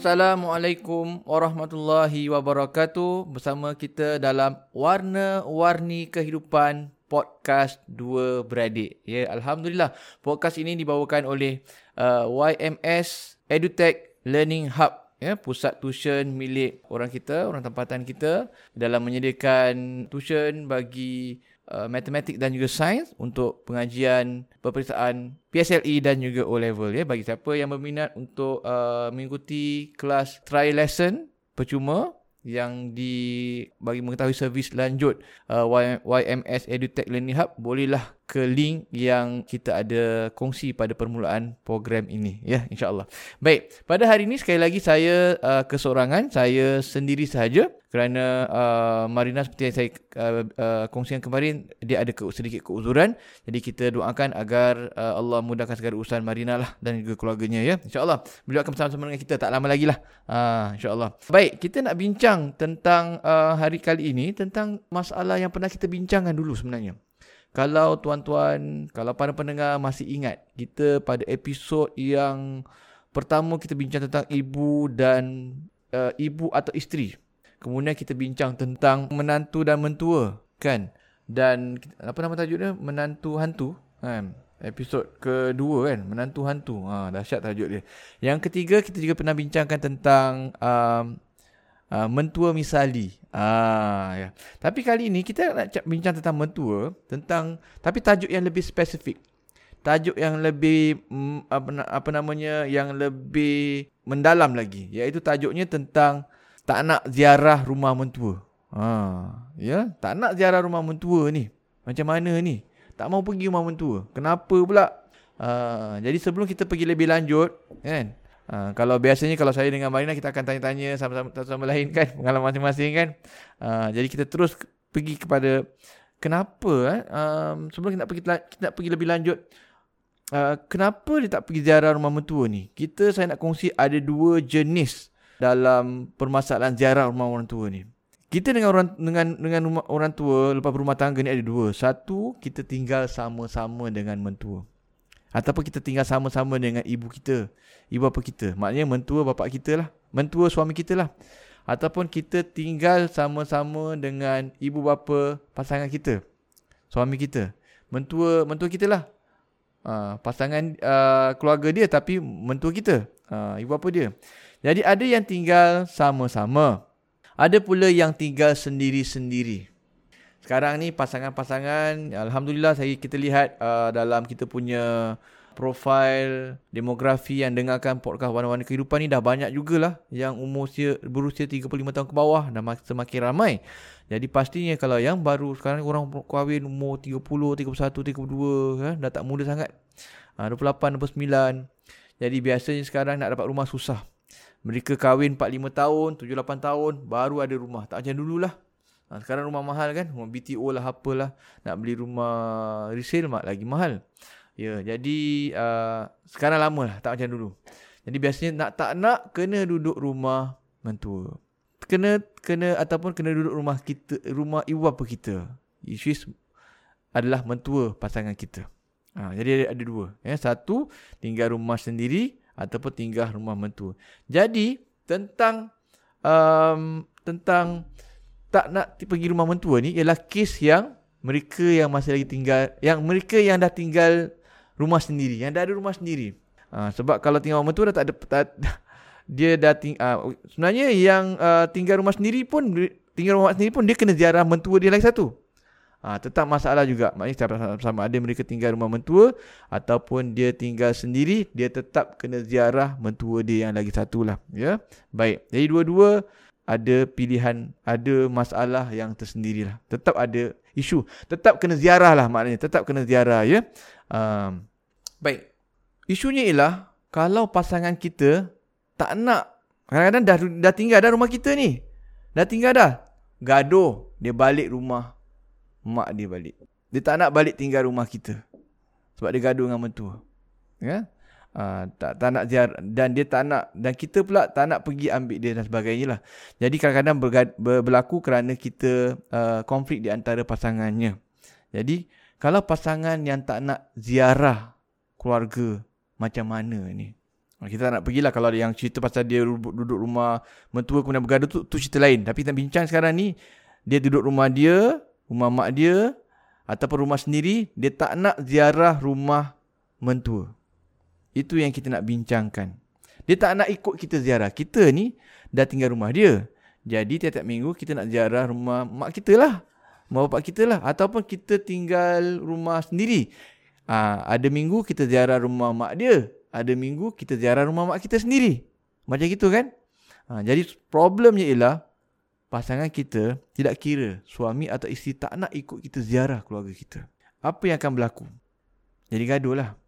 Assalamualaikum warahmatullahi wabarakatuh. Bersama kita dalam Warna-Warni Kehidupan Podcast Dua Beradik. Ya, Alhamdulillah. Podcast ini dibawakan oleh uh, YMS EduTech Learning Hub ya, Pusat tuition milik orang kita, orang tempatan kita Dalam menyediakan tuition bagi uh, matematik dan juga sains untuk pengajian peperiksaan PSLE dan juga O level ya. Bagi siapa yang berminat untuk uh, mengikuti kelas trial lesson percuma yang di bagi mengetahui servis lanjut uh, YMS EduTech Learning Hub bolehlah ke link yang kita ada kongsi pada permulaan program ini ya insyaallah. Baik, pada hari ini sekali lagi saya uh, kesorangan, saya sendiri sahaja kerana uh, Marina seperti yang saya uh, uh, kongsikan kemarin dia ada ke, sedikit keuzuran. Jadi kita doakan agar uh, Allah mudahkan segala urusan Marina lah dan juga keluarganya ya. Insyaallah beliau akan bersama-sama dengan kita tak lama lagi lah. Uh, insyaallah. Baik, kita nak bincang tentang uh, hari kali ini tentang masalah yang pernah kita bincangkan dulu sebenarnya. Kalau tuan-tuan, kalau para pendengar masih ingat, kita pada episod yang pertama kita bincang tentang ibu dan uh, ibu atau isteri. Kemudian kita bincang tentang menantu dan mentua, kan? Dan apa nama tajuk dia? Menantu hantu, kan? Episod kedua kan, menantu hantu. Ha, dahsyat tajuk dia. Yang ketiga kita juga pernah bincangkan tentang um, mentua misali. Ah ya. Tapi kali ini kita nak bincang tentang mentua, tentang tapi tajuk yang lebih spesifik. Tajuk yang lebih mm, apa, apa namanya yang lebih mendalam lagi, iaitu tajuknya tentang tak nak ziarah rumah mentua. Ha, ya, tak nak ziarah rumah mentua ni. Macam mana ni? Tak mau pergi rumah mentua. Kenapa pula? Uh, jadi sebelum kita pergi lebih lanjut, kan? Uh, kalau biasanya kalau saya dengan Marina kita akan tanya-tanya sama-sama sama lain kan pengalaman masing-masing kan. Uh, jadi kita terus pergi kepada kenapa eh um, sebelum kita nak pergi kita nak pergi lebih lanjut uh, kenapa dia tak pergi ziarah rumah mentua ni? Kita saya nak kongsi ada dua jenis dalam permasalahan ziarah rumah orang tua ni. Kita dengan orang dengan dengan rumah, orang tua lepas berumah tangga ni ada dua. Satu, kita tinggal sama-sama dengan mentua. Ataupun kita tinggal sama-sama dengan ibu kita. Ibu bapa kita? Maknanya mentua bapa kita lah. Mentua suami kita lah. Ataupun kita tinggal sama-sama dengan ibu bapa pasangan kita. Suami kita. Mentua mentua kita lah. Uh, Pasangan uh, keluarga dia tapi mentua kita. Uh, Ibu bapa dia. Jadi ada yang tinggal sama-sama. Ada pula yang tinggal sendiri-sendiri sekarang ni pasangan-pasangan alhamdulillah saya kita lihat uh, dalam kita punya profil demografi yang dengarkan podcast warna-warna kehidupan ni dah banyak jugalah yang umur usia, berusia 35 tahun ke bawah dah semakin ramai. Jadi pastinya kalau yang baru sekarang orang kahwin umur 30, 31, 32 kan dah tak muda sangat. Uh, 28, 29. Jadi biasanya sekarang nak dapat rumah susah. Mereka kahwin 4-5 tahun, 7-8 tahun baru ada rumah. Tak macam dululah. Ha, sekarang rumah mahal kan, rumah BTO lah apalah. Nak beli rumah resale mak lagi mahal. Ya, jadi uh, sekarang lama lah, tak macam dulu. Jadi biasanya nak tak nak kena duduk rumah mentua. Kena kena ataupun kena duduk rumah kita, rumah ibu bapa kita. Which adalah mentua pasangan kita. Ha, jadi ada, ada dua. Ya, satu tinggal rumah sendiri ataupun tinggal rumah mentua. Jadi tentang um, tentang tak nak pergi rumah mentua ni ialah kes yang mereka yang masih lagi tinggal yang mereka yang dah tinggal rumah sendiri, yang dah ada rumah sendiri. Uh, sebab kalau tinggal rumah mentua dah tak ada tak, dia dah ting, uh, sebenarnya yang uh, tinggal rumah sendiri pun tinggal rumah sendiri pun dia kena ziarah mentua dia lagi satu. Ha, tetap masalah juga. Maknanya sama ada mereka tinggal rumah mentua ataupun dia tinggal sendiri, dia tetap kena ziarah mentua dia yang lagi satu lah. Ya? Baik. Jadi dua-dua ada pilihan, ada masalah yang tersendiri lah. Tetap ada isu. Tetap kena ziarah lah maknanya. Tetap kena ziarah. Ya? Um, baik. Isunya ialah kalau pasangan kita tak nak, kadang-kadang dah, dah tinggal dah rumah kita ni. Dah tinggal dah. Gaduh. Dia balik rumah mak dia balik. Dia tak nak balik tinggal rumah kita. Sebab dia gaduh dengan mentua. Ya? Uh, tak, tak nak ziarah. Dan dia tak nak. Dan kita pula tak nak pergi ambil dia dan sebagainya lah. Jadi kadang-kadang berlaku kerana kita uh, konflik di antara pasangannya. Jadi kalau pasangan yang tak nak ziarah keluarga macam mana ni? Kita tak nak pergilah kalau ada yang cerita pasal dia duduk rumah mentua kemudian bergaduh tu, tu cerita lain. Tapi kita bincang sekarang ni, dia duduk rumah dia, rumah mak dia ataupun rumah sendiri, dia tak nak ziarah rumah mentua. Itu yang kita nak bincangkan. Dia tak nak ikut kita ziarah. Kita ni dah tinggal rumah dia. Jadi tiap-tiap minggu kita nak ziarah rumah mak kita lah. Mak bapak kita lah. Ataupun kita tinggal rumah sendiri. Ha, ada minggu kita ziarah rumah mak dia. Ada minggu kita ziarah rumah mak kita sendiri. Macam gitu kan? Ha, jadi problemnya ialah pasangan kita tidak kira suami atau isteri tak nak ikut kita ziarah keluarga kita. Apa yang akan berlaku? Jadi gaduh lah.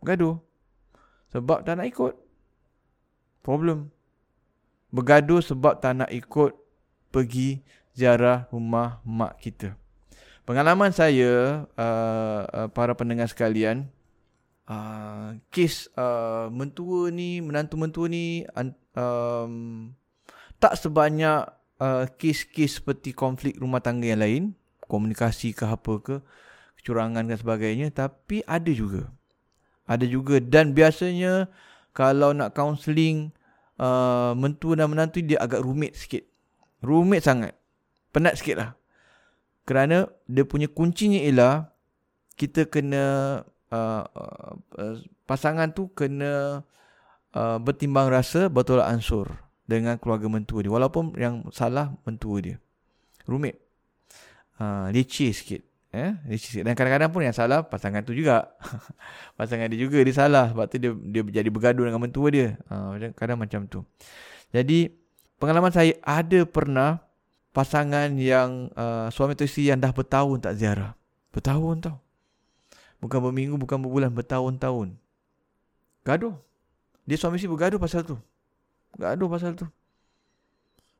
Gaduh. Sebab tak nak ikut. Problem. Bergaduh sebab tak nak ikut pergi ziarah rumah mak kita. Pengalaman saya, uh, uh, para pendengar sekalian, uh, kes uh, mentua ni, menantu mentua ni, um, tak sebanyak uh, kes-kes seperti konflik rumah tangga yang lain, komunikasi ke apa ke, kecurangan dan sebagainya, tapi ada juga. Ada juga dan biasanya kalau nak counselling uh, mentua dan menantu dia agak rumit sikit. Rumit sangat. Penat sikit lah. Kerana dia punya kuncinya ialah kita kena uh, uh, uh, pasangan tu kena uh, bertimbang rasa betul ansur dengan keluarga mentua dia. Walaupun yang salah mentua dia. Rumit. Ha, leceh sikit. Eh? Sikit. Dan kadang-kadang pun yang salah pasangan tu juga. pasangan dia juga dia salah. Sebab tu dia, dia jadi bergaduh dengan mentua dia. Ha, kadang macam tu. Jadi pengalaman saya ada pernah pasangan yang uh, suami atau isteri yang dah bertahun tak ziarah. Bertahun tau. Bukan berminggu, bukan berbulan, bertahun-tahun. Gaduh. Dia suami isteri bergaduh pasal tu. Gaduh pasal tu.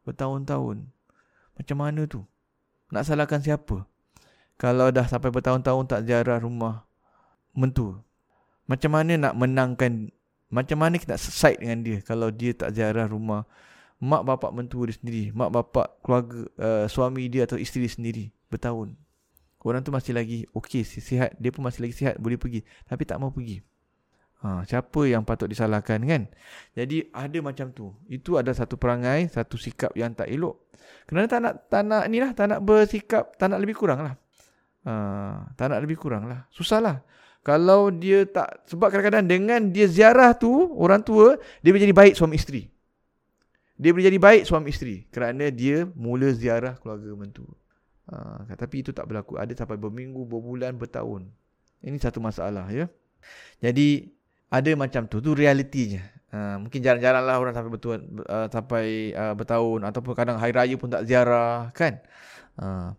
Bertahun-tahun. Macam mana tu? Nak salahkan siapa? Kalau dah sampai bertahun-tahun tak ziarah rumah mentua. Macam mana nak menangkan macam mana kita nak side dengan dia kalau dia tak ziarah rumah mak bapak mentua dia sendiri, mak bapak keluarga uh, suami dia atau isteri dia sendiri bertahun. Orang tu masih lagi okey, sihat, dia pun masih lagi sihat boleh pergi tapi tak mau pergi. Ha, siapa yang patut disalahkan kan? Jadi ada macam tu. Itu ada satu perangai, satu sikap yang tak elok. Kerana tak nak, tak nak ni lah, tak nak bersikap, tak nak lebih kurang lah. Ha, tak nak lebih kurang lah. Susah lah. Kalau dia tak, sebab kadang-kadang dengan dia ziarah tu, orang tua, dia boleh jadi baik suami isteri. Dia boleh jadi baik suami isteri. Kerana dia mula ziarah keluarga mentua. Ha, tapi itu tak berlaku. Ada sampai berminggu, berbulan, bertahun. Ini satu masalah ya. Jadi ada macam tu tu realitinya uh, mungkin jarang-jarang lah orang sampai betul uh, sampai uh, bertahun ataupun kadang hari raya pun tak ziarah kan uh,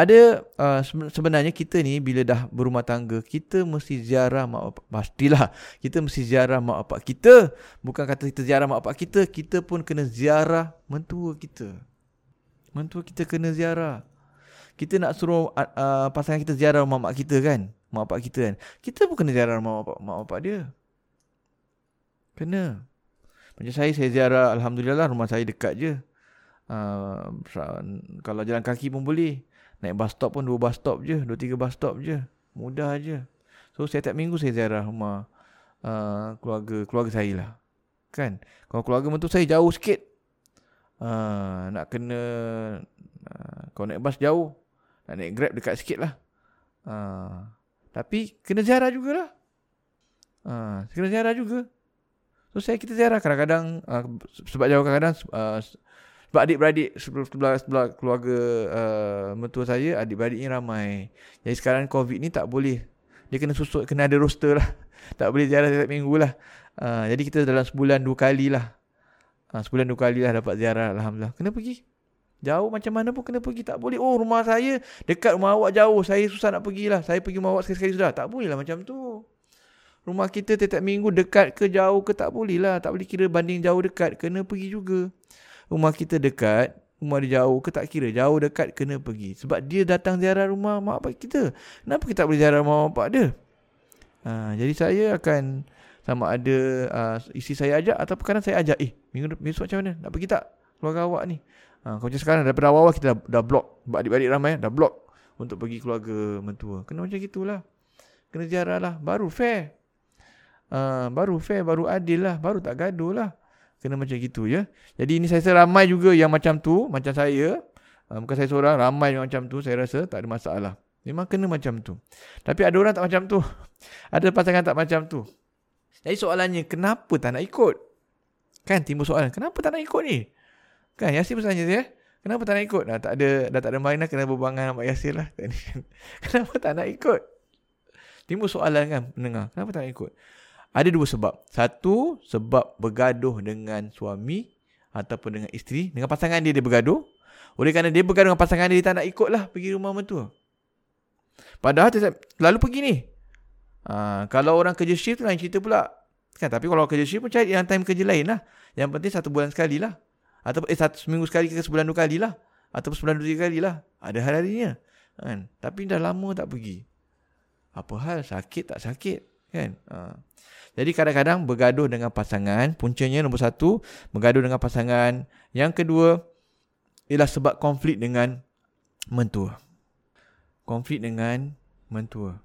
ada uh, sebenarnya kita ni bila dah berumah tangga kita mesti ziarah mak bapak. Pastilah kita mesti ziarah mak bapak kita. Bukan kata kita ziarah mak bapak kita kita pun kena ziarah mentua kita. Mentua kita kena ziarah. Kita nak suruh uh, uh, pasangan kita ziarah mak bapak kita kan? Mak bapak kita kan? Kita pun kena ziarah mak bapak mak bapak dia. Kena. Macam saya, saya ziarah Alhamdulillah rumah saya dekat je. Uh, kalau jalan kaki pun boleh. Naik bus stop pun dua bus stop je. Dua tiga bus stop je. Mudah je. So setiap minggu saya ziarah rumah uh, keluarga keluarga saya lah. Kan? Kalau keluarga mentua saya jauh sikit. Uh, nak kena uh, kalau naik bas jauh. Nak naik grab dekat sikit lah. Uh, tapi kena ziarah jugalah. Uh, kena ziarah juga. So saya kita ziarah kadang-kadang uh, sebab jauh kadang-kadang uh, sebab adik-beradik sebelah, sebelah keluarga uh, mentua saya, adik-beradiknya ramai. Jadi sekarang COVID ni tak boleh. Dia kena susut, kena ada roster lah. tak boleh ziarah setiap minggu lah. Uh, jadi kita dalam sebulan dua kali lah. Uh, sebulan dua kali lah dapat ziarah. Alhamdulillah. Kena pergi. Jauh macam mana pun kena pergi. Tak boleh. Oh rumah saya dekat rumah awak jauh. Saya susah nak pergilah. Saya pergi rumah awak sekali-sekali sudah. Tak boleh lah macam tu. Rumah kita setiap minggu dekat ke jauh ke tak boleh lah. Tak boleh kira banding jauh dekat. Kena pergi juga rumah kita dekat, rumah dia jauh ke tak kira, jauh dekat kena pergi. Sebab dia datang ziarah rumah mak bapak kita. Kenapa kita tak boleh ziarah rumah bapak dia? Ha, jadi saya akan sama ada uh, isi saya ajak ataupun kadang saya ajak, eh minggu besok macam mana? Nak pergi tak? Keluarga awak ni. Ha, kalau macam sekarang daripada awal-awal kita dah, dah block. Adik-adik ramai dah block untuk pergi keluarga mentua. Kena macam gitulah. Kena ziarah lah. Baru fair. Uh, baru fair, baru adil lah. Baru tak gaduh lah. Kena macam gitu ya. Jadi ini saya rasa ramai juga yang macam tu. Macam saya. Uh, bukan saya seorang. Ramai yang macam tu. Saya rasa tak ada masalah. Memang kena macam tu. Tapi ada orang tak macam tu. Ada pasangan tak macam tu. Jadi soalannya. Kenapa tak nak ikut? Kan timbul soalan. Kenapa tak nak ikut ni? Kan Yasin pun tanya saya. Kenapa tak nak ikut? Dah tak ada, dah tak ada main lah. Kena berbangan Mak Yasin lah. Kenapa tak nak ikut? Timbul soalan kan pendengar. Kenapa tak nak ikut? Ada dua sebab. Satu, sebab bergaduh dengan suami ataupun dengan isteri. Dengan pasangan dia, dia bergaduh. Oleh kerana dia bergaduh dengan pasangan dia, dia tak nak ikutlah pergi rumah mentua. Padahal dia lalu pergi ni. Ha, kalau orang kerja shift tu lain cerita pula. Kan, tapi kalau kerja shift pun cari yang time kerja lain lah. Yang penting satu bulan sekali lah. Atau eh, satu seminggu sekali ke sebulan dua kali lah. Atau sebulan dua tiga kali lah. Ada hari-harinya. Kan? Tapi dah lama tak pergi. Apa hal? Sakit tak sakit? Kan? Ha. Jadi kadang-kadang bergaduh dengan pasangan. Puncanya nombor satu, bergaduh dengan pasangan. Yang kedua, ialah sebab konflik dengan mentua. Konflik dengan mentua.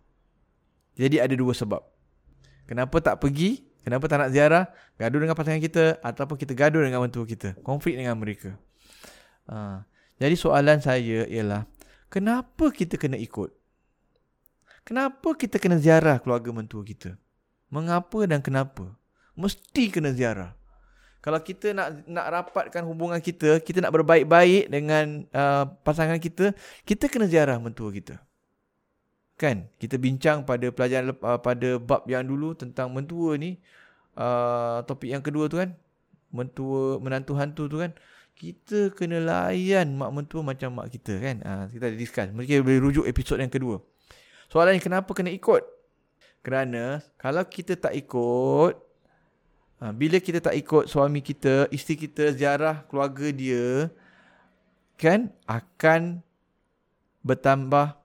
Jadi ada dua sebab. Kenapa tak pergi? Kenapa tak nak ziarah? Gaduh dengan pasangan kita ataupun kita gaduh dengan mentua kita. Konflik dengan mereka. Ha. Jadi soalan saya ialah, kenapa kita kena ikut? Kenapa kita kena ziarah keluarga mentua kita? Mengapa dan kenapa? Mesti kena ziarah. Kalau kita nak nak rapatkan hubungan kita, kita nak berbaik-baik dengan uh, pasangan kita, kita kena ziarah mentua kita. Kan? Kita bincang pada pelajaran uh, pada bab yang dulu tentang mentua ni, uh, topik yang kedua tu kan, mentua menantu hantu tu kan. Kita kena layan mak mentua macam mak kita kan. Uh, kita ada discuss. Mungkin boleh rujuk episod yang kedua. Soalannya kenapa kena ikut? Kerana kalau kita tak ikut, ha, bila kita tak ikut suami kita, isteri kita ziarah keluarga dia, kan akan bertambah,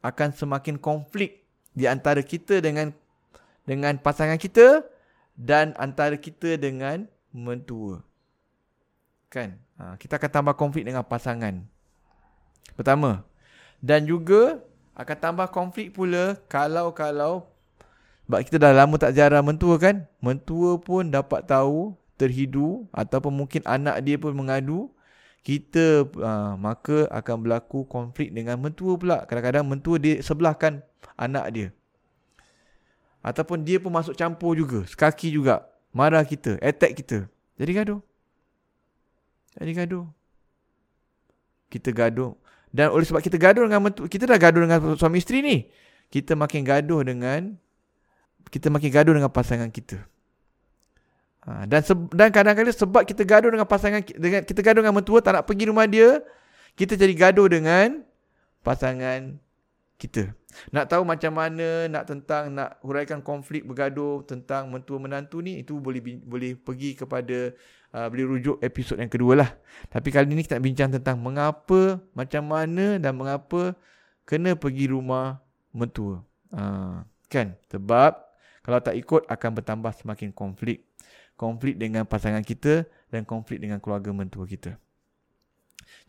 akan semakin konflik di antara kita dengan dengan pasangan kita dan antara kita dengan mentua. Kan? Ha, kita akan tambah konflik dengan pasangan. Pertama. Dan juga akan tambah konflik pula kalau-kalau sebab kita dah lama tak ziarah mentua kan. Mentua pun dapat tahu terhidu ataupun mungkin anak dia pun mengadu. Kita uh, maka akan berlaku konflik dengan mentua pula. Kadang-kadang mentua dia sebelahkan anak dia. Ataupun dia pun masuk campur juga. Sekaki juga. Marah kita. Attack kita. Jadi gaduh. Jadi gaduh. Kita gaduh. Dan oleh sebab kita gaduh dengan mentua. Kita dah gaduh dengan suami isteri ni. Kita makin gaduh dengan kita makin gaduh dengan pasangan kita. Ha, dan se- dan kadang-kadang sebab kita gaduh dengan pasangan dengan kita gaduh dengan mentua tak nak pergi rumah dia, kita jadi gaduh dengan pasangan kita. Nak tahu macam mana nak tentang nak huraikan konflik bergaduh tentang mentua menantu ni itu boleh boleh pergi kepada uh, boleh rujuk episod yang kedua lah. Tapi kali ini kita nak bincang tentang mengapa, macam mana dan mengapa kena pergi rumah mentua. Uh, kan? Sebab kalau tak ikut akan bertambah semakin konflik. Konflik dengan pasangan kita dan konflik dengan keluarga mentua kita.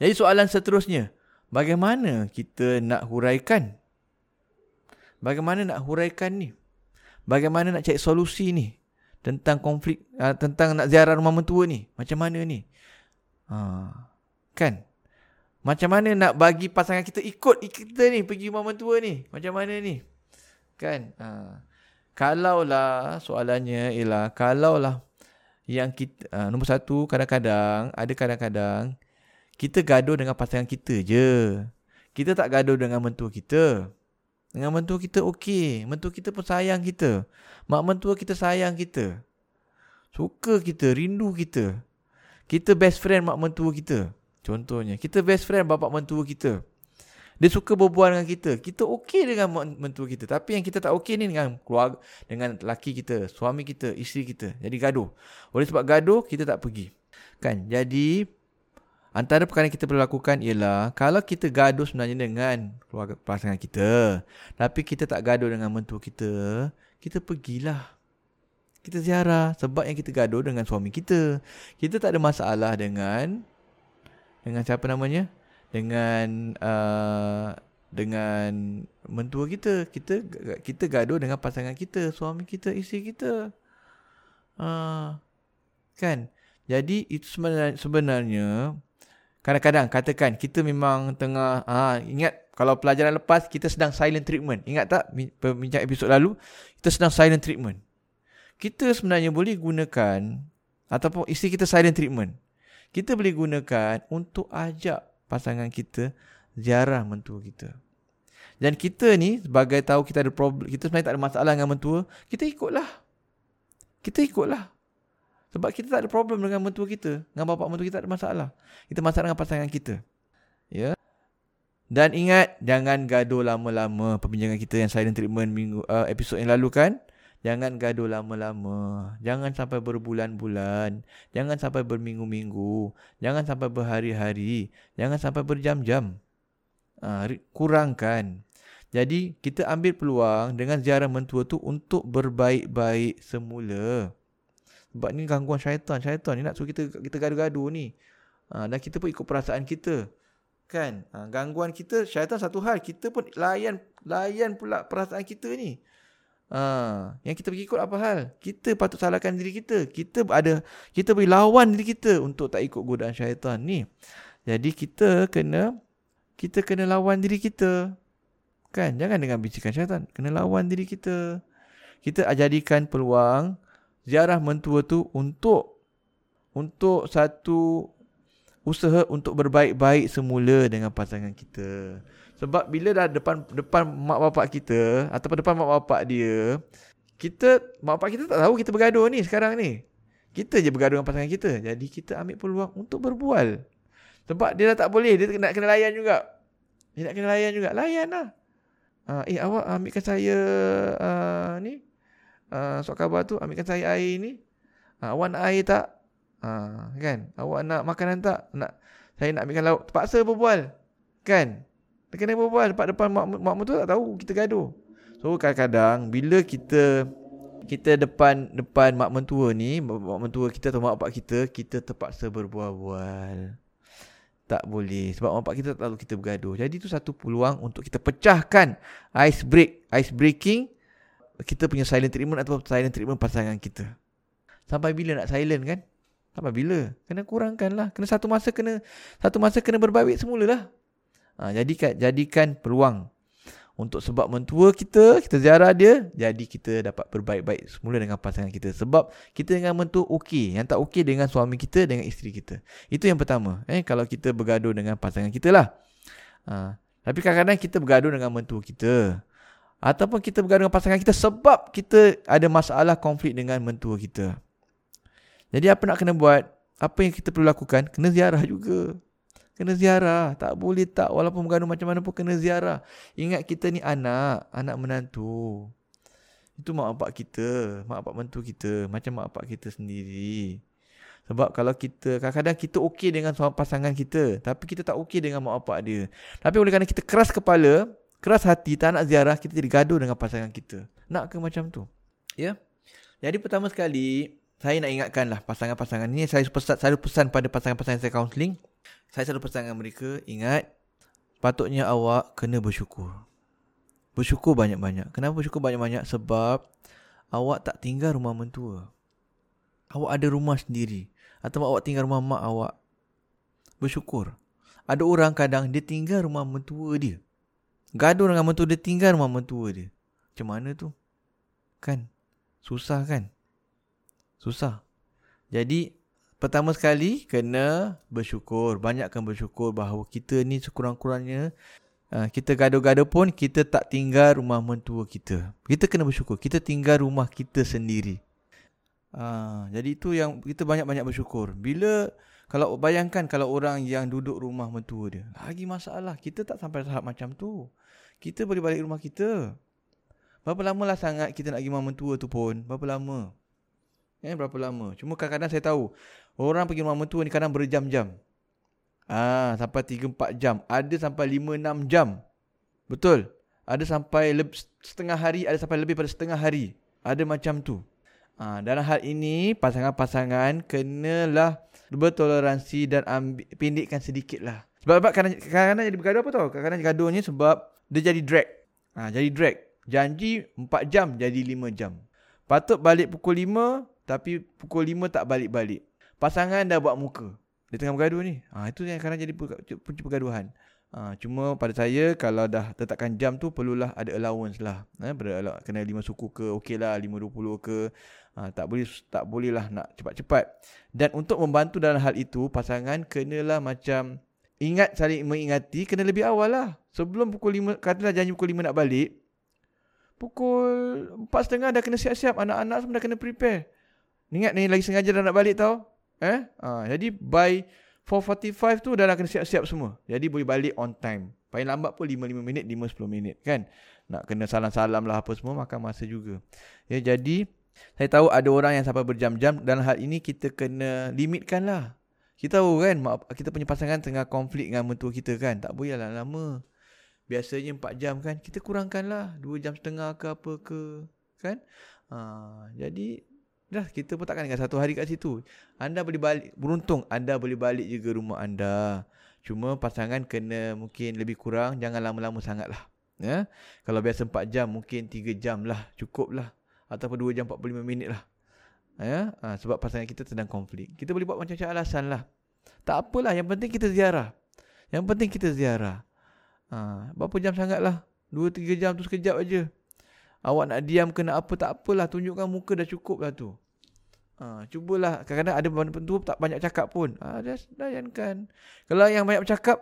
Jadi soalan seterusnya, bagaimana kita nak huraikan? Bagaimana nak huraikan ni? Bagaimana nak cari solusi ni? Tentang konflik uh, tentang nak ziarah rumah mentua ni. Macam mana ni? Ha. Kan? Macam mana nak bagi pasangan kita ikut kita ni pergi rumah mentua ni? Macam mana ni? Kan? Ha. Kalaulah soalannya ialah kalaulah yang kita uh, nombor satu kadang-kadang ada kadang-kadang kita gaduh dengan pasangan kita je. Kita tak gaduh dengan mentua kita. Dengan mentua kita okey. Mentua kita pun sayang kita. Mak mentua kita sayang kita. Suka kita, rindu kita. Kita best friend mak mentua kita. Contohnya, kita best friend bapak mentua kita. Dia suka berbual dengan kita. Kita okey dengan mentua kita. Tapi yang kita tak okey ni dengan keluarga, dengan laki kita, suami kita, isteri kita. Jadi gaduh. Oleh sebab gaduh, kita tak pergi. Kan? Jadi, Antara perkara yang kita perlu lakukan ialah kalau kita gaduh sebenarnya dengan keluarga pasangan kita, tapi kita tak gaduh dengan mentua kita, kita pergilah. Kita ziarah sebab yang kita gaduh dengan suami kita. Kita tak ada masalah dengan dengan siapa namanya? Dengan uh, dengan mentua kita. Kita kita gaduh dengan pasangan kita, suami kita, isteri kita. Uh, kan? Jadi itu sebenarnya, sebenarnya kadang-kadang katakan kita memang tengah ha, ingat kalau pelajaran lepas kita sedang silent treatment. Ingat tak bincang episod lalu kita sedang silent treatment. Kita sebenarnya boleh gunakan ataupun isteri kita silent treatment. Kita boleh gunakan untuk ajak pasangan kita ziarah mentua kita. Dan kita ni sebagai tahu kita ada problem, kita sebenarnya tak ada masalah dengan mentua, kita ikutlah. Kita ikutlah. Sebab kita tak ada problem dengan mentua kita. Dengan bapak mentua kita tak ada masalah. Kita masalah dengan pasangan kita. Ya. Dan ingat, jangan gaduh lama-lama perbincangan kita yang silent treatment minggu uh, episod yang lalu kan. Jangan gaduh lama-lama. Jangan sampai berbulan-bulan. Jangan sampai berminggu-minggu. Jangan sampai berhari-hari. Jangan sampai berjam-jam. Uh, kurangkan. Jadi, kita ambil peluang dengan ziarah mentua tu untuk berbaik-baik semula. Sebab ni gangguan syaitan. Syaitan ni nak suruh kita kita gaduh-gaduh ni. Ha, dan kita pun ikut perasaan kita. Kan? Ha, gangguan kita, syaitan satu hal. Kita pun layan layan pula perasaan kita ni. Ha, yang kita pergi ikut apa hal? Kita patut salahkan diri kita. Kita ada kita boleh lawan diri kita untuk tak ikut godaan syaitan ni. Jadi kita kena kita kena lawan diri kita. Kan? Jangan dengan bisikan syaitan. Kena lawan diri kita. Kita jadikan peluang ziarah mentua tu untuk untuk satu usaha untuk berbaik-baik semula dengan pasangan kita. Sebab bila dah depan depan mak bapak kita ataupun depan mak bapak dia, kita mak bapak kita tak tahu kita bergaduh ni sekarang ni. Kita je bergaduh dengan pasangan kita. Jadi kita ambil peluang untuk berbual. Sebab dia dah tak boleh, dia nak kena layan juga. Dia nak kena layan juga. Layan lah. Uh, eh awak ambilkan saya uh, ni uh, surat khabar tu ambilkan saya air ni. Uh, awak nak air tak? Uh, kan? Awak nak makanan tak? Nak saya nak ambilkan lauk. Terpaksa berbual. Kan? Dia kena berbual depan depan mak mak tu tak tahu kita gaduh. So kadang-kadang bila kita kita depan depan mak mentua ni, mak mentua kita atau mak bapak kita, kita terpaksa berbual-bual. Tak boleh sebab mak bapak kita tak tahu kita bergaduh. Jadi itu satu peluang untuk kita pecahkan ice break, ice breaking kita punya silent treatment atau silent treatment pasangan kita. Sampai bila nak silent kan? Sampai bila? Kena kurangkan lah. Kena satu masa kena satu masa kena berbaik semula lah. Ha, jadikan, jadikan peluang. Untuk sebab mentua kita, kita ziarah dia, jadi kita dapat berbaik-baik semula dengan pasangan kita. Sebab kita dengan mentua okey. Yang tak okey dengan suami kita, dengan isteri kita. Itu yang pertama. Eh, kalau kita bergaduh dengan pasangan kita lah. Ha, tapi kadang-kadang kita bergaduh dengan mentua kita ataupun kita bergaduh dengan pasangan kita sebab kita ada masalah konflik dengan mentua kita. Jadi apa nak kena buat? Apa yang kita perlu lakukan? Kena ziarah juga. Kena ziarah. Tak boleh tak. Walaupun bergaduh macam mana pun kena ziarah. Ingat kita ni anak. Anak menantu. Itu mak bapak kita. Mak bapak mentu kita. Macam mak bapak kita sendiri. Sebab kalau kita, kadang-kadang kita okey dengan pasangan kita. Tapi kita tak okey dengan mak bapak dia. Tapi oleh kerana kita keras kepala, keras hati tak nak ziarah kita jadi gaduh dengan pasangan kita. Nak ke macam tu? Ya. Jadi pertama sekali saya nak ingatkanlah pasangan-pasangan ni saya pesan selalu pesan pada pasangan-pasangan saya counselling. Saya selalu pesan dengan mereka ingat patutnya awak kena bersyukur. Bersyukur banyak-banyak. Kenapa bersyukur banyak-banyak? Sebab awak tak tinggal rumah mentua. awak ada rumah sendiri atau awak tinggal rumah mak awak, bersyukur. Ada orang kadang dia tinggal rumah mentua dia. Gaduh dengan mentua dia tinggal rumah mentua dia. Macam mana tu? Kan? Susah kan? Susah. Jadi pertama sekali kena bersyukur. Banyakkan bersyukur bahawa kita ni sekurang-kurangnya uh, kita gaduh-gaduh pun kita tak tinggal rumah mentua kita. Kita kena bersyukur. Kita tinggal rumah kita sendiri. Uh, jadi itu yang kita banyak-banyak bersyukur. Bila kalau bayangkan kalau orang yang duduk rumah mentua dia, lagi masalah. Kita tak sampai tahap macam tu. Kita boleh balik rumah kita. Berapa lama lah sangat kita nak pergi rumah mentua tu pun? Berapa lama? Eh, berapa lama? Cuma kadang-kadang saya tahu. Orang pergi rumah mentua ni kadang berjam-jam. Ah, sampai 3-4 jam. Ada sampai 5-6 jam. Betul? Ada sampai setengah hari, ada sampai lebih pada setengah hari. Ada macam tu. Ah, dalam hal ini, pasangan-pasangan kenalah bertoleransi dan ambil, pendekkan sedikit lah. Sebab, sebab kadang-kadang jadi bergaduh apa tau? Kadang-kadang gaduhnya sebab dia jadi drag. Ha, jadi drag. Janji 4 jam jadi 5 jam. Patut balik pukul 5 tapi pukul 5 tak balik-balik. Pasangan dah buat muka. Dia tengah bergaduh ni. Ha, itu yang kadang jadi punca pergaduhan. Ha, cuma pada saya kalau dah tetapkan jam tu perlulah ada allowance lah. Ha, kena 5 suku ke okey lah 5.20 ke. Ha, tak boleh tak boleh lah nak cepat-cepat. Dan untuk membantu dalam hal itu, pasangan kenalah macam ingat saling mengingati, kena lebih awal lah. Sebelum pukul 5, katalah janji pukul 5 nak balik, pukul 4.30 dah kena siap-siap. Anak-anak semua dah kena prepare. Ingat ni lagi sengaja dah nak balik tau. Eh? Ha, jadi by 4.45 tu dah nak kena siap-siap semua. Jadi boleh balik on time. Paling lambat pun 5-5 minit, 5-10 minit kan. Nak kena salam-salam lah apa semua, makan masa juga. Ya, jadi saya tahu ada orang yang sampai berjam-jam dalam hal ini kita kena limitkan lah. Kita tahu kan kita punya pasangan tengah konflik dengan mentua kita kan. Tak boleh lah lama. Biasanya 4 jam kan. Kita kurangkan lah. 2 jam setengah ke apa ke. Kan? Ha, jadi dah kita pun takkan dengan satu hari kat situ. Anda boleh balik. Beruntung anda boleh balik juga rumah anda. Cuma pasangan kena mungkin lebih kurang. Jangan lama-lama sangat lah. Ya? Kalau biasa 4 jam mungkin 3 jam lah. Cukup lah ataupun 2 jam 45 minit lah. Ya, ha, sebab pasangan kita sedang konflik. Kita boleh buat macam-macam alasan lah. Tak apalah, yang penting kita ziarah. Yang penting kita ziarah. Ha, berapa jam sangat lah. 2-3 jam tu sekejap aja. Awak nak diam ke nak apa, tak apalah. Tunjukkan muka dah cukup lah tu. Ha, cubalah. Kadang-kadang ada benda tu tak banyak cakap pun. Ha, dah, layankan. Kalau yang banyak bercakap,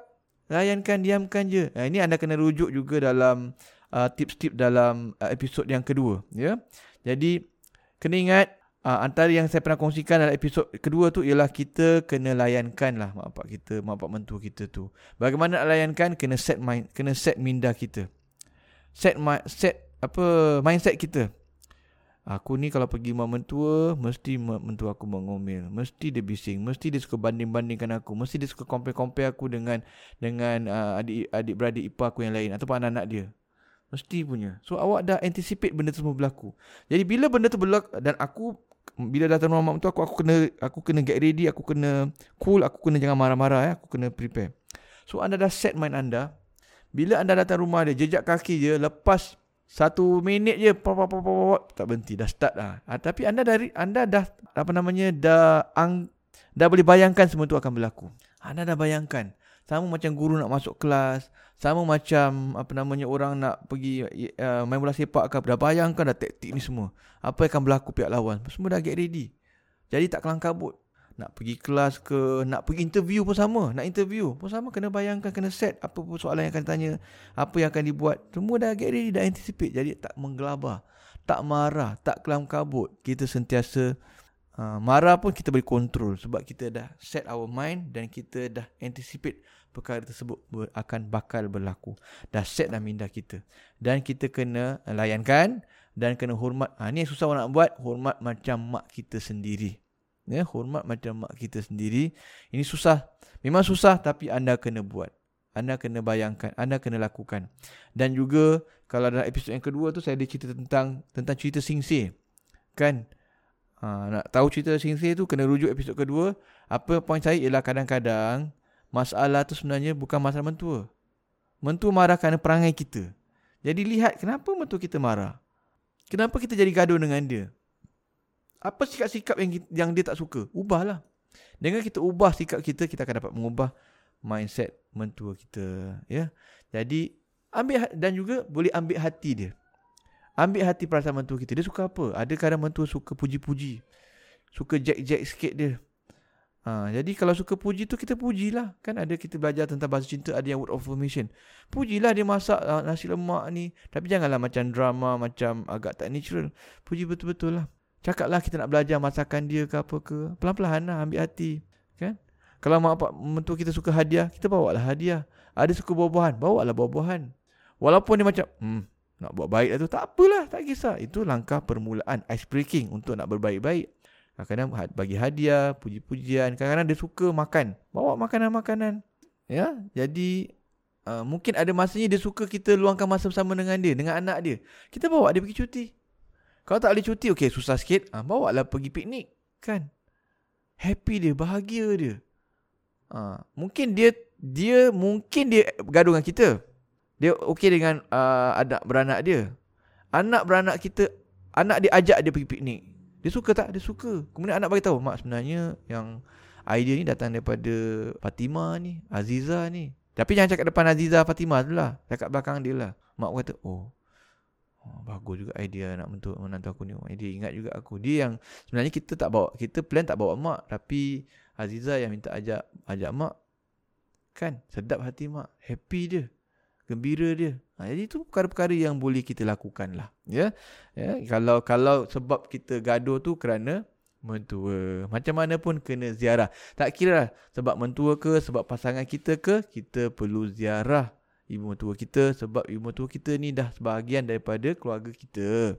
layankan, diamkan je. Ha, ini anda kena rujuk juga dalam uh, tips-tips dalam uh, episod yang kedua. Ya. Jadi kena ingat uh, antara yang saya pernah kongsikan dalam episod kedua tu ialah kita kena layankan lah mak bapak kita, mak bapak mentua kita tu. Bagaimana nak layankan? Kena set mind, kena set minda kita. Set my, set apa mindset kita. Aku ni kalau pergi rumah mentua, mesti mentua aku mengomel. Mesti dia bising. Mesti dia suka banding-bandingkan aku. Mesti dia suka compare-compare aku dengan dengan uh, adik, adik beradik ipar aku yang lain. Ataupun anak-anak dia. Mesti punya. So awak dah anticipate benda tu semua berlaku. Jadi bila benda tu berlaku dan aku bila datang rumah mak tu aku aku kena aku kena get ready, aku kena cool, aku kena jangan marah-marah ya, aku kena prepare. So anda dah set mind anda. Bila anda datang rumah dia, jejak kaki je lepas satu minit je pop, pop, pop, pop, tak berhenti dah start dah. Ha, tapi anda dari anda dah apa namanya dah ang, dah boleh bayangkan semua tu akan berlaku. Anda dah bayangkan. Sama macam guru nak masuk kelas, sama macam apa namanya orang nak pergi uh, main bola sepak ke dah bayangkan dah taktik ni semua. Apa yang akan berlaku pihak lawan. Semua dah get ready. Jadi tak kelang kabut. Nak pergi kelas ke, nak pergi interview pun sama. Nak interview pun sama. Kena bayangkan, kena set apa pun soalan yang akan tanya. Apa yang akan dibuat. Semua dah get ready, dah anticipate. Jadi tak menggelabah. Tak marah, tak kelam kabut. Kita sentiasa uh, marah pun kita boleh control. Sebab kita dah set our mind dan kita dah anticipate perkara tersebut akan bakal berlaku. Dah set dah minda kita. Dan kita kena layankan dan kena hormat. Ha, ni yang susah orang nak buat. Hormat macam mak kita sendiri. Ya, hormat macam mak kita sendiri. Ini susah. Memang susah tapi anda kena buat. Anda kena bayangkan. Anda kena lakukan. Dan juga kalau dalam episod yang kedua tu saya ada cerita tentang tentang cerita singse. Kan? Ha, nak tahu cerita singse tu kena rujuk episod kedua. Apa poin saya ialah kadang-kadang masalah tu sebenarnya bukan masalah mentua. Mentua marah kerana perangai kita. Jadi lihat kenapa mentua kita marah. Kenapa kita jadi gaduh dengan dia. apa sikap-sikap yang yang dia tak suka? Ubahlah. Dengan kita ubah sikap kita, kita akan dapat mengubah mindset mentua kita, ya. Jadi ambil dan juga boleh ambil hati dia. Ambil hati perasaan mentua kita. Dia suka apa? Ada kadang mentua suka puji-puji. Suka jack-jack sikit dia. Ha, jadi kalau suka puji tu kita pujilah. Kan ada kita belajar tentang bahasa cinta ada yang word of affirmation. Pujilah dia masak uh, nasi lemak ni. Tapi janganlah macam drama, macam agak tak natural. Puji betul-betul lah. Cakaplah kita nak belajar masakan dia ke apa ke. Pelan-pelan lah ambil hati. Kan? Kalau mak bapak mentua kita suka hadiah, kita bawa lah hadiah. Ada suka buah-buahan, bawa lah buah-buahan. Walaupun dia macam, hmm, nak buat baik tu. Tak apalah, tak kisah. Itu langkah permulaan, ice breaking untuk nak berbaik-baik. Kadang-kadang bagi hadiah, puji-pujian. Kadang-kadang dia suka makan. Bawa makanan-makanan. Ya, jadi uh, mungkin ada masanya dia suka kita luangkan masa bersama dengan dia, dengan anak dia. Kita bawa dia pergi cuti. Kalau tak boleh cuti, okey susah sikit. Uh, bawa lah pergi piknik. Kan? Happy dia, bahagia dia. Uh, mungkin dia dia mungkin dia gaduh dengan kita. Dia okey dengan uh, anak beranak dia. Anak beranak kita, anak dia ajak dia pergi piknik. Dia suka tak? Dia suka. Kemudian anak bagi tahu, mak sebenarnya yang idea ni datang daripada Fatima ni, Aziza ni. Tapi jangan cakap depan Aziza Fatima tu lah. Cakap belakang dia lah. Mak kata, oh, oh bagus juga idea nak mentu, menantu aku ni. Dia ingat juga aku. Dia yang sebenarnya kita tak bawa, kita plan tak bawa mak. Tapi Aziza yang minta ajak ajak mak. Kan? Sedap hati mak. Happy dia gembira dia. Ha, jadi itu perkara-perkara yang boleh kita lakukan lah. Ya? ya, kalau kalau sebab kita gaduh tu kerana mentua. Macam mana pun kena ziarah. Tak kira lah sebab mentua ke, sebab pasangan kita ke, kita perlu ziarah ibu mentua kita sebab ibu mentua kita ni dah sebahagian daripada keluarga kita.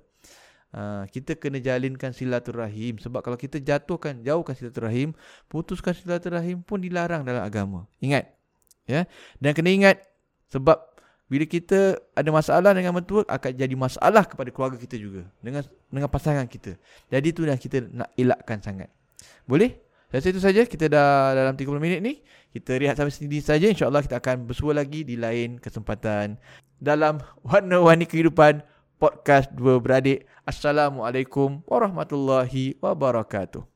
Ha, kita kena jalinkan silaturahim sebab kalau kita jatuhkan jauhkan silaturahim putuskan silaturahim pun dilarang dalam agama ingat ya dan kena ingat sebab bila kita ada masalah dengan mentua akan jadi masalah kepada keluarga kita juga dengan dengan pasangan kita. Jadi itu yang kita nak elakkan sangat. Boleh? Saya itu saja kita dah dalam 30 minit ni. Kita rehat sampai sini saja. Insya-Allah kita akan bersua lagi di lain kesempatan dalam warna-warni kehidupan podcast dua beradik. Assalamualaikum warahmatullahi wabarakatuh.